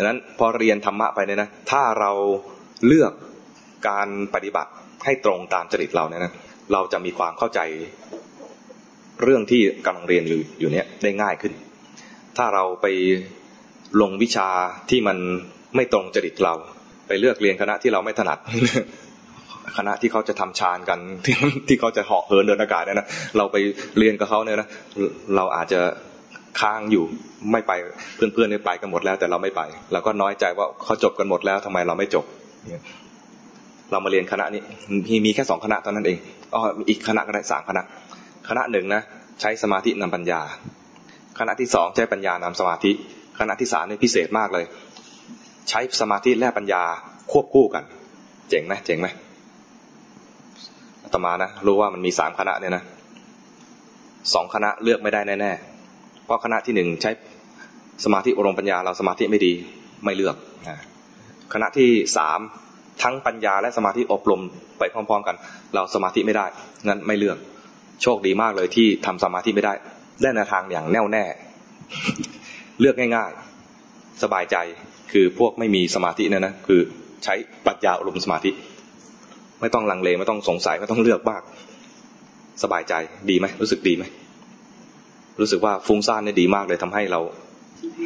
ดังนั้นพอเรียนธรรมะไปเนี่ยนะถ้าเราเลือกการปฏิบัติให้ตรงตามจริตเราเนี่ยนะเราจะมีความเข้าใจเรื่องที่กำลังเรียนอยู่อยู่เนี้ยได้ง่ายขึ้น ถ้าเราไปลงวิชาที่มันไม่ตรงจริตเรา ไปเลือกเรียนคณะที่เราไม่ถนัดคณะที่เขาจะทำฌานกันที่ที่เขาจะเหาะเหินเดินอากาศเนี่ยนะเราไปเรียนกับเขาเนี่ยนะเราอาจจะ ค้างอยู่ไม่ไปเพื่อนๆได้ไปกันหมดแล้ว แต่เราไม่ไปเราก็น้อยใจว่าเขาจบกันหมดแล้วทำไมเราไม่จบ เรามาเรียนคณะนี้มีมีแค่สองคณะตอนนั้นเองอ๋ออีกคณะก็ได้สามคณะ คณะหนึ่งนะใช้สมาธินำปัญญา คณะที่สองใช้ปัญญานำสมาธิ คณะที่สามนี่พิเศษมากเลย ใช้สมาธิและปัญญาควบคู่กัน เจ๋งไหมเจ๋งไหมตมานะรู้ว่ามันมีสามคณะเนี่ยนะสองคณะเลือกไม่ได้แน่ๆ ราะคณะที่หนึ่งใช้สมาธิอบรมปัญญาเราสมาธิไม่ดีไม่เลือกคณะที่สามทั้งปัญญาและสมาธิอบรมไปพร้อม ๆ กัน เราสมาธิไม่ได้งั้นไม่เลือกโชคดีมากเลยที่ทำสมาธิไม่ได้ได้ในวทางอย่างแน่วแน่ เลือกง่ายๆ สบายใจคือพวกไม่มีสมาธินี่ยนะคือใช้ปัญญาอบรมสมาธิ ไม่ต้องลังเลไม่ต้องสงสัยไม่ต้องเลือกบ้างสบายใจดีไหมรู้สึกดีไหม รู้สึกว่าฟุ้งซ่านเนี่ยดีมากเลยทำให้เรา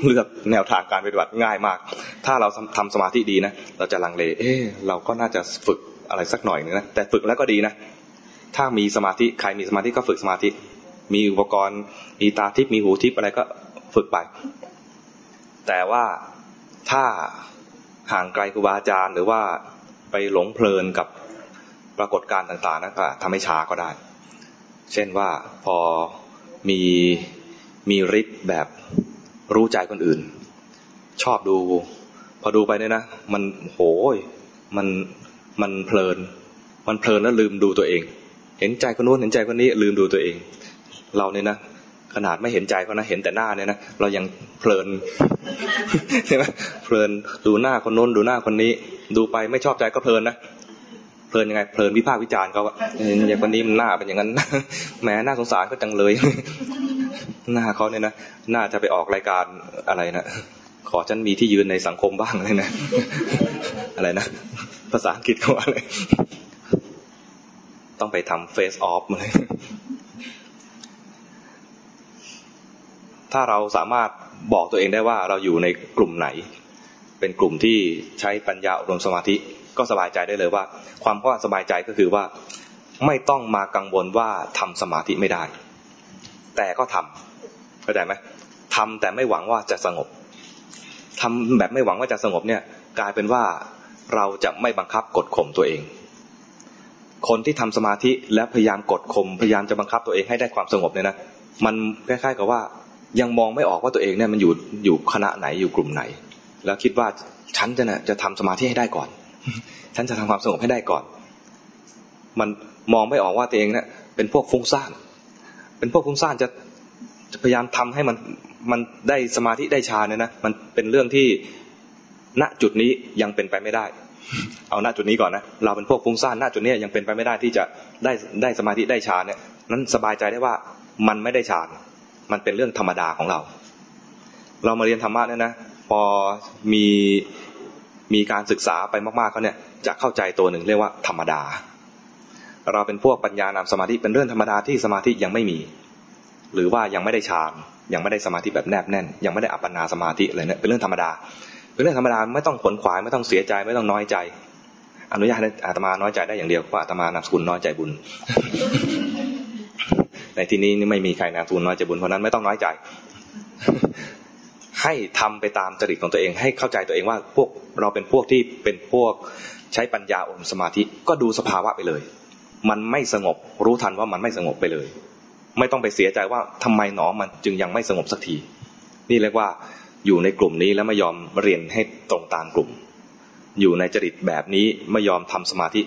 เลือกแนวทางการปฏิบัติง่ายมาก ถ้าเราทำสมาธิดีนะเราจะลังเล เออเราก็น่าจะฝึกอะไรสักหน่อยนึงนะแต่ฝึกแล้วก็ดีนะ ถ้ามีสมาธิใครมีสมาธิก็ฝึกสมาธิ มีอุปกรณ์มีตาทิพย์มีหูทิพย์อะไรก็ฝึกไป แต่ว่าถ้าห่างไกลครูบาอาจารย์หรือว่าไปหลงเพลินกับปรากฏการณ์ต่างๆนะก็ทำให้ช้าก็ได้ เช่นว่าพอ มีมีฤทธิ์แบบรู้ใจคนอื่น ชอบดู พอดูไปเนี่ยนะ มันโหยมันมันเพลิน มันเพลินแล้วลืมดูตัวเอง เห็นใจคนนู้นเห็นใจคนนี้ลืมดูตัวเอง เราเนี่ยนะขนาดไม่เห็นใจเขานะเห็นแต่หน้าเนี่ยนะเรายังเพลินใช่ไหมเพลินดูหน้าคนโน้นดูหน้าคนนี้ ดูไปไม่ชอบใจก็เพลินนะ เพลินยังไงเพลินวิพากษ์วิจารณ์เขาว่าอย่างคนนี้มันหน้าเป็นอย่างนั้นแหมหน้าสงสารก็จังเลย หน้าเขาเนี่ยนะหน่าจะไปออกรายการอะไรนะขอฉันมีที่ยืนในสังคมบ้างเลยนะ อะไรนะ ภาษาอังกฤษเขาอะไร ต้องไปทำเฟซออฟเลย ถ้าเราสามารถบอกตัวเองได้ว่าเราอยู่ในกลุ่มไหน เป็นกลุ่มที่ใช้ปัญญาอบรมสมาธิ ก็สบายใจได้เลยว่า ความว่าสบายใจก็คือว่า ไม่ต้องมากังวลว่าทำสมาธิไม่ได้ แต่ก็ทำเข้าใจไหมทำแต่ไม่หวังว่าจะสงบทำแบบไม่หวังว่าจะสงบเนี่ย กลายเป็นว่าเราจะไม่บังคับกดข่มตัวเอง คนที่ทำสมาธิและพยายามกดข่มพยายามจะบังคับตัวเองให้ได้ความสงบเนี่ยนะมันคล้ายๆกับว่ายังมองไม่ออกว่าตัวเองเนี่ยมันอยู่อยู่คณะไหนอยู่กลุ่มไหน แล้วคิดว่าฉันจะเนี่ยจะทำสมาธิให้ได้ก่อน ฉันจะทำความสงบให้ได้ก่อน มันมองไม่ออกว่าตัวเองเนี่ยเป็นพวกฟุ้งซ่าน เป็นพวกฟุ้งซ่านจะจะพยายามทำให้มันมันได้สมาธิได้ฌานเนี่ยนะ มันเป็นเรื่องที่ณจุดนี้ยังเป็นไปไม่ได้ เอาณจุดนี้ก่อนนะ เราเป็นพวกฟุ้งซ่านณจุดนี้ยังเป็นไปไม่ได้ที่จะได้ได้สมาธิได้ฌานเนี่ย นั้นสบายใจได้ว่ามันไม่ได้ฌาน มันเป็นเรื่องธรรมดาของเรา เรามาเรียนธรรมะเนี่ยนะ พอมี มีการศึกษาไปมากๆเขาเนี่ยจะเข้าใจตัวหนึ่งเรียกว่าธรรมดา เราเป็นพวกปัญญานามสมาธิเป็นเรื่องธรรมดาที่สมาธิยังไม่มี หรือว่ายังไม่ได้ฌานยังไม่ได้สมาธิแบบแนบแน่น ยังไม่ได้อัปปนาสมาธิอะไรเนี่ยเป็นเรื่องธรรมดา เป็นเรื่องธรรมดาไม่ต้องขนขวายไม่ต้องเสียใจไม่ต้องน้อยใจ อนุญาตให้อาตมาน้อยใจได้อย่างเดียวเพราะอาตมานามสกุลน้อยใจบุญ ในที่นี้ไม่มีใครนาทูลน้อยใจบุญเพราะนั้นไม่ต้องน้อยใจ ให้ทำไปตามจริตของตัวเอง ให้เข้าใจตัวเองว่าพวกเราเป็นพวกที่เป็นพวกใช้ปัญญาอมสมาธิก็ดูสภาวะไปเลย มันไม่สงบรู้ทันว่ามันไม่สงบไปเลย ไม่ต้องไปเสียใจว่าทำไมหนอมันจึงยังไม่สงบสักที นี่เรียกว่าอยู่ในกลุ่มนี้แล้วไม่ยอมเรียนให้ตรงตามกลุ่ม อยู่ในจริตแบบนี้ไม่ยอมทำสมาธิ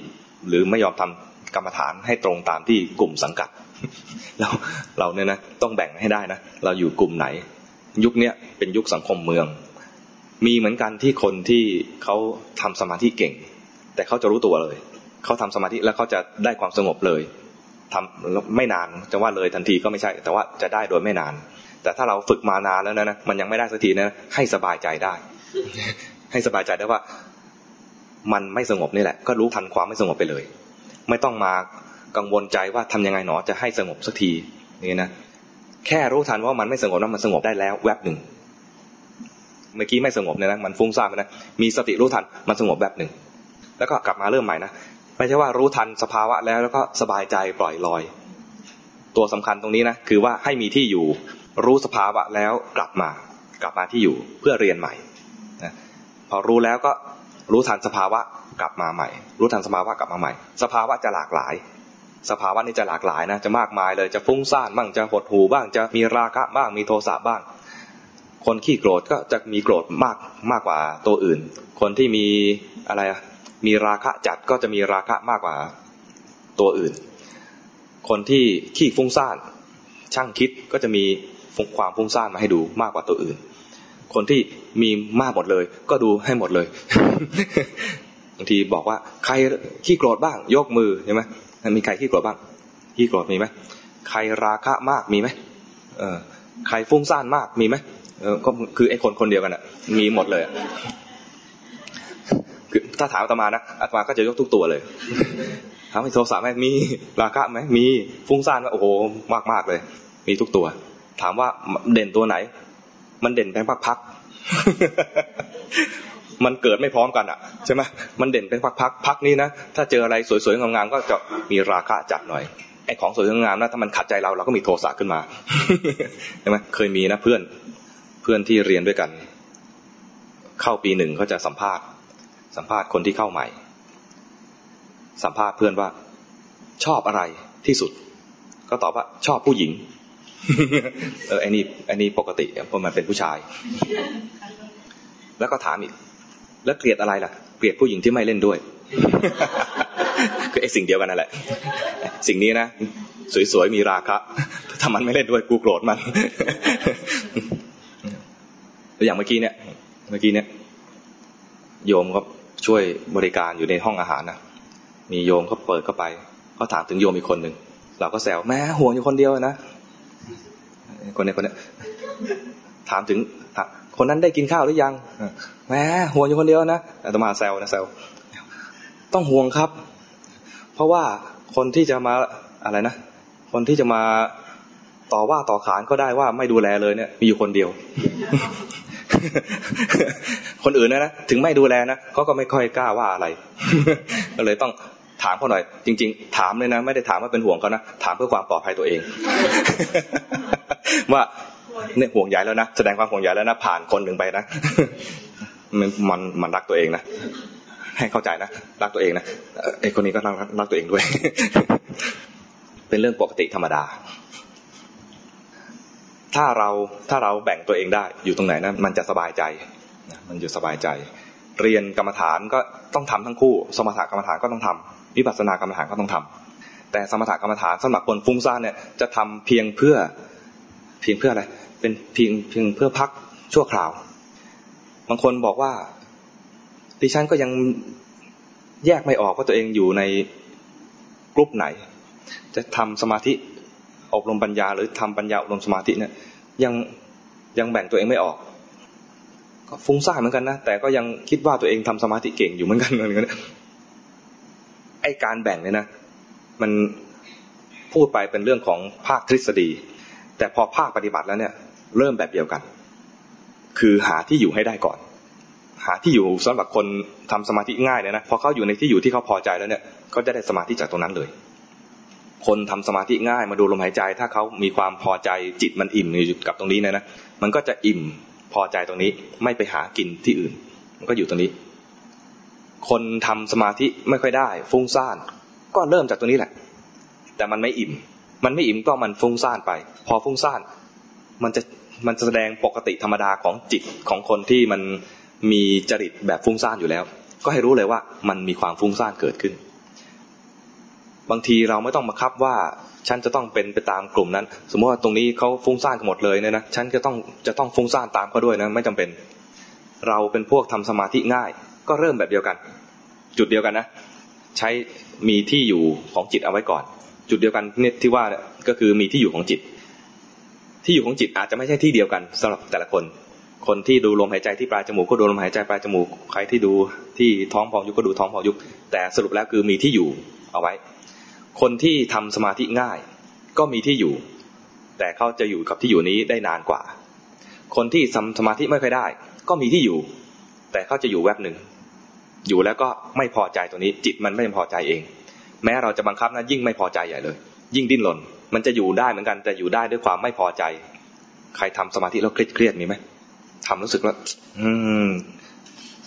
หรือไม่ยอมทำกรรมฐานให้ตรงตามที่กลุ่มสังกัด เราเราเนี่ยนะต้องแบ่งให้ได้นะ เราอยู่กลุ่มไหน ยุคเนี้ยเป็นยุคสังคมเมือง มีเหมือนกันที่คนที่เขาทำสมาธิเก่ง แต่เขาจะรู้ตัวเลย เขาทำสมาธิแล้วเขาจะได้ความสงบเลยทำไม่นานจะว่าเลยทันทีก็ไม่ใช่ แต่ว่าจะได้โดยไม่นาน แต่ถ้าเราฝึกมานานแล้วนะนะมันยังไม่ได้สักทีนะให้สบายใจได้ ให้สบายใจได้ว่า มันไม่สงบนี่แหละ ก็รู้ทันความไม่สงบไปเลย ไม่ต้องมากังวลใจว่าทำยังไงหนอจะให้สงบสักทีนี่นะ แค่รู้ทันว่ามันไม่สงบนั้นมันสงบได้แล้ว แวบหนึ่งเมื่อกี้ไม่สงบเนี่ยนะมันฟุ้งซ่านนะมีสติรู้ทันมันสงบแบบหนึ่งแล้วก็กลับมาเริ่มใหม่นะไม่ใช่ว่ารู้ทันสภาวะแล้วแล้วก็สบายใจปล่อยลอย ตัวสำคัญตรงนี้นะคือว่าให้มีที่อยู่ รู้สภาวะแล้วกลับมา กลับมาที่อยู่เพื่อเรียนใหม่นะพอรู้แล้วก็รู้ทันสภาวะกลับมาใหม่ รู้ทันสภาวะกลับมาใหม่ สภาวะจะหลากหลาย สภาวะนี้จะหลากหลายนะจะมากมายเลยจะฟุ้งซ่านบ้างจะหดหูบ้าง จะมีราคะบ้างมีโทสะบ้าง คนขี้โกรธก็จะมีโกรธมากมากกว่าตัวอื่น คนที่มีอะไรมีราคะจัดก็จะมีราคะมากกว่าตัวอื่น คนที่ขี้ฟุ้งซ่านช่างคิดก็จะมีความฟุ้งซ่านมาให้ดูมากกว่าตัวอื่น คนที่มีมากหมดเลย ก็ดูให้หมดเลยบางทีบอกว่าใครขี้โกรธบ้างยกมือใช่ไหม มีใครขี้โกรธบ้างขี้โกรธมีไหมใครราคะมากมีไหมเออใครฟุ้งซ่านมากมีไหมเออก็คือไอ้คนคนเดียวกันอะ มีหมดเลยคือถ้าถามอาตมานะอาตมาก็จะยกทุกตัวเลยถามให้โทสะไหมมีราคะไหมมีฟุ้งซ่านไหมโอ้โหมากมากเลย มีทุกตัว ถามว่าเด่นตัวไหน มันเด่นเป็นพัก มันเกิดไม่พร้อมกันอะใช่ไหมมันเด่นเป็นพักๆพักนี้นะถ้าเจออะไรสวยๆงามๆก็จะมีราคะจัดหน่อยไอ้ของสวยงามนะถ้ามันขัดใจเราเราก็มีโทสะขึ้นมาใช่ไหมเคยมีนะเพื่อนเพื่อนที่เรียนด้วยกัน เข้าปีหนึ่งเขาจะสัมภาษณ์ สัมภาษณ์คนที่เข้าใหม่ สัมภาษณ์เพื่อนว่า ชอบอะไรที่สุด ก็ตอบว่า ชอบผู้หญิง เออไอ้นี่ไอ้นี่ปกติเพราะมันเป็นผู้ชาย แล้วก็ถามอีก แล้วเกลียดอะไรล่ะ เกลียดผู้หญิงที่ไม่เล่นด้วย คือไอ้สิ่งเดียวกันนั่นแหละ สิ่งนี้นะ สวยๆ มีราคะถ้ามันไม่เล่นด้วยกูโกรธมันตัวอย่างเมื่อกี้เนี่ย เมื่อกี้เนี่ย โยมก็ช่วยบริการอยู่ในห้องอาหารนะ มีโยมเขาเปิดเข้าไปเขาถามถึงโยมอีกคนหนึ่ง เราก็แซวแม่ห่วงอยู่คนเดียวนะ คนนี้คนนี้ถามถึง คนนั้นได้กินข้าวหรือยังแม่ห่วงอยู่คนเดียวนะอาตมาแซวนะแซวต้องห่วงครับ เพราะว่าคนที่จะมาอะไรนะ คนที่จะมาต่อว่าต่อขานก็ได้ว่าไม่ดูแลเลยเนี่ยมีอยู่คนเดียว คนอื่นนะนะถึงไม่ดูแลนะเขาก็ไม่ค่อยกล้าว่าอะไรก็เลยต้องถามเขาหน่อย จริง ๆ ถามเลยนะ ไม่ได้ถามว่าเป็นห่วงเขานะ ถามเพื่อความปลอดภัยตัวเอง ว่า เนี่ยห่วงใหญ่แล้วนะแสดงความห่วงใยแล้วนะผ่านคนหนึ่งไปนะมันมันมันรักตัวเองนะให้เข้าใจนะรักตัวเองนะไอ้คนนี้ก็รักรักตัวเองด้วย เป็นเรื่องปกติธรรมดา ถ้าเราถ้าเราแบ่งตัวเองได้อยู่ตรงไหนนะมันจะสบายใจมันอยู่สบายใจ เรียนกรรมฐานก็ต้องทำทั้งคู่ สมถกรรมฐานก็ต้องทำวิปัสสนากรรมฐานก็ต้องทำแต่สมถกรรมฐานสำหรับคนฟุ้งซ่านเนี่ยจะทำเพียงเพื่อ เพียงเพื่ออะไร เป็นเพียงเพียงเพื่อพักชั่วคราว บางคนบอกว่าดิฉันก็ยังแยกไม่ออกว่าตัวเองอยู่ในกลุ่มไหน จะทำสมาธิอบรมปัญญา หรือทำปัญญาอบรมสมาธิเนี่ยยังยังแบ่งตัวเองไม่ออก ก็ฟุ้งซ่านเหมือนกันนะแต่ก็ยังคิดว่าตัวเองทำสมาธิเก่งอยู่เหมือนกันเหมือนกันไอการแบ่งเนี่ยนะ มันพูดไปเป็นเรื่องของภาคทฤษฎี แต่พอภาคปฏิบัติแล้วเนี่ย เริ่มแบบเดียวกัน คือหาที่อยู่ให้ได้ก่อน หาที่อยู่สำหรับคนทำสมาธิง่ายเนี่ยนะพอเขาอยู่ในที่อยู่ที่เขาพอใจแล้วเนี่ยก็จะได้สมาธิจากตรงนั้นเลย คนทำสมาธิง่ายมาดูลมหายใจ ถ้าเขามีความพอใจจิตมันอิ่มอยู่กับตรงนี้นะนะมันก็จะอิ่มพอใจตรงนี้ไม่ไปหากินที่อื่น มันก็อยู่ตรงนี้ คนทำสมาธิไม่ค่อยได้ ฟุ้งซ่าน ก็เริ่มจากตรงนี้แหละ แต่มันไม่อิ่ม มันไม่อิ่มก็มันฟุ้งซ่านไป พอฟุ้งซ่านมันจะมันจะแสดงปกติธรรมดาของจิตของคนที่มันมีจริตแบบฟุ้งซ่านอยู่แล้ว ก็ให้รู้เลยว่ามันมีความฟุ้งซ่านเกิดขึ้น บางทีเราไม่ต้องมาคับว่าฉันจะต้องเป็นไปตามกลุ่มนั้น สมมติว่าตรงนี้เขาฟุ้งซ่านกันหมดเลยเนี่ยนะฉันจะต้องจะต้องฟุ้งซ่านตามเขาด้วยนะไม่จำเป็น เราเป็นพวกทำสมาธิง่าย ก็เริ่มแบบเดียวกัน จุดเดียวกันนะ ใช้มีที่อยู่ของจิตเอาไว้ก่อน จุดเดียวกันเนี่ยที่ว่าก็คือมีที่อยู่ของจิต ที่อยู่ของจิตอาจจะไม่ใช่ที่เดียวกันสำหรับแต่ละคน คนที่ดูลมหายใจที่ปลายจมูกก็ดูลมหายใจปลายจมูกใครที่ดูที่ท้องพองยุบก็ดูท้องพองยุบแต่สรุปแล้วคือมีที่อยู่เอาไว้ คนที่ทำสมาธิง่าย ก็มีที่อยู่ แต่เขาจะอยู่กับที่อยู่นี้ได้นานกว่า คนที่ทำสมาธิไม่ค่อยได้ ก็มีที่อยู่ แต่เขาจะอยู่แวบหนึ่งอยู่แล้วก็ไม่พอใจตัวนี้ จิตมันไม่พอใจเอง แม้เราจะบังคับนะยิ่งไม่พอใจใหญ่เลย ยิ่งดิ้นรนมันจะอยู่ได้เหมือนกันแต่อยู่ได้ด้วยความไม่พอใจ ใครทำสมาธิแล้วเครียดมีไหมทำรู้สึกว่า อืม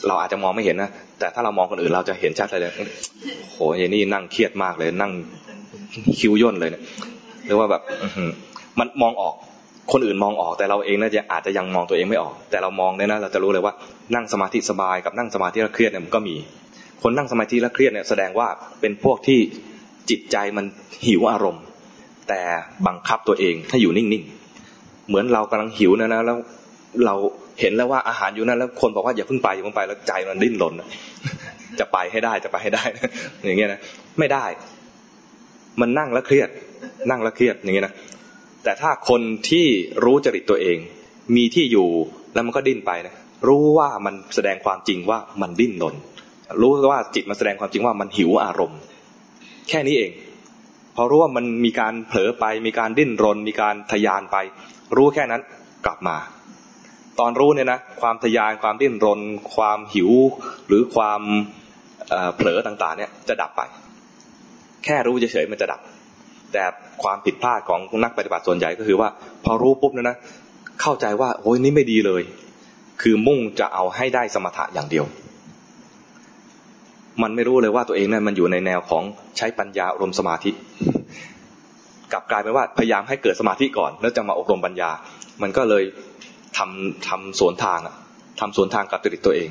เราอาจจะมองไม่เห็นนะแต่ถ้าเรามองคนอื่นเราจะเห็นชัดเลยโหยนี่นั่งเครียดมากเลย นั่งคิ้วย่นเลยเนี่ยหรือว่าแบบมันมองออก คนอื่นมองออกแต่เราเองน่าจะอาจจะยังมองตัวเองไม่ออก แต่เรามองเนี่ยนะเราจะรู้เลยว่านั่งสมาธิสบายกับนั่งสมาธิแล้วเครียดเนี่ยมันก็มี คนนั่งสมาธิแล้วเครียดเนี่ยแสดงว่าเป็นพวกที่จิตใจมันหิวอารมณ์ แต่บังคับตัวเองถ้าอยู่นิ่งๆ เหมือนเรากำลังหิวนะนะแล้วเราเห็นแล้วว่าอาหารอยู่นั่นแล้วคนบอกว่าอย่าเพิ่งไปอย่าเพิ่งไปแล้วใจมันดิ้นรนจะไปให้ได้จะไปให้ได้ อย่างเงี้ยนะไม่ได้ มันนั่งแล้วเครียด นั่งแล้วเครียดอย่างเงี้ยนะแต่ถ้าคนที่รู้จริตตัวเอง มีที่อยู่แล้วมันก็ดิ้นไปนะรู้ว่ามันแสดงความจริงว่ามันดิ้นรน รู้ว่าจิตมันแสดงความจริงว่ามันหิวอารมณ์ แค่นี้เอง พอรู้ว่ามันมีการเผลอไป มีการดิ้นรน มีการทยานไป รู้แค่นั้นกลับมา ตอนรู้เนี่ยนะความทยานความดิ้นรน ความหิว หรือความเผลอต่างๆ เนี่ยจะดับไป แค่รู้เฉยๆมันจะดับ แต่ความผิดพลาดของนักปฏิบัติส่วนใหญ่ก็คือว่า พอรู้ปุ๊บเนี่ยนะเข้าใจว่าโอ้ยนี่ไม่ดีเลย คือมุ่งจะเอาให้ได้สมถะอย่างเดียว มันไม่รู้เลยว่าตัวเองนั้นมันอยู่ในแนวของใช้ปัญญาอบรมสมาธิ กลับกลายเป็นว่าพยายามให้เกิดสมาธิก่อน แล้วจะมาอบรมปัญญา มันก็เลยทำทำสวนทางอะทำสวนทางกับจริตตัวเอง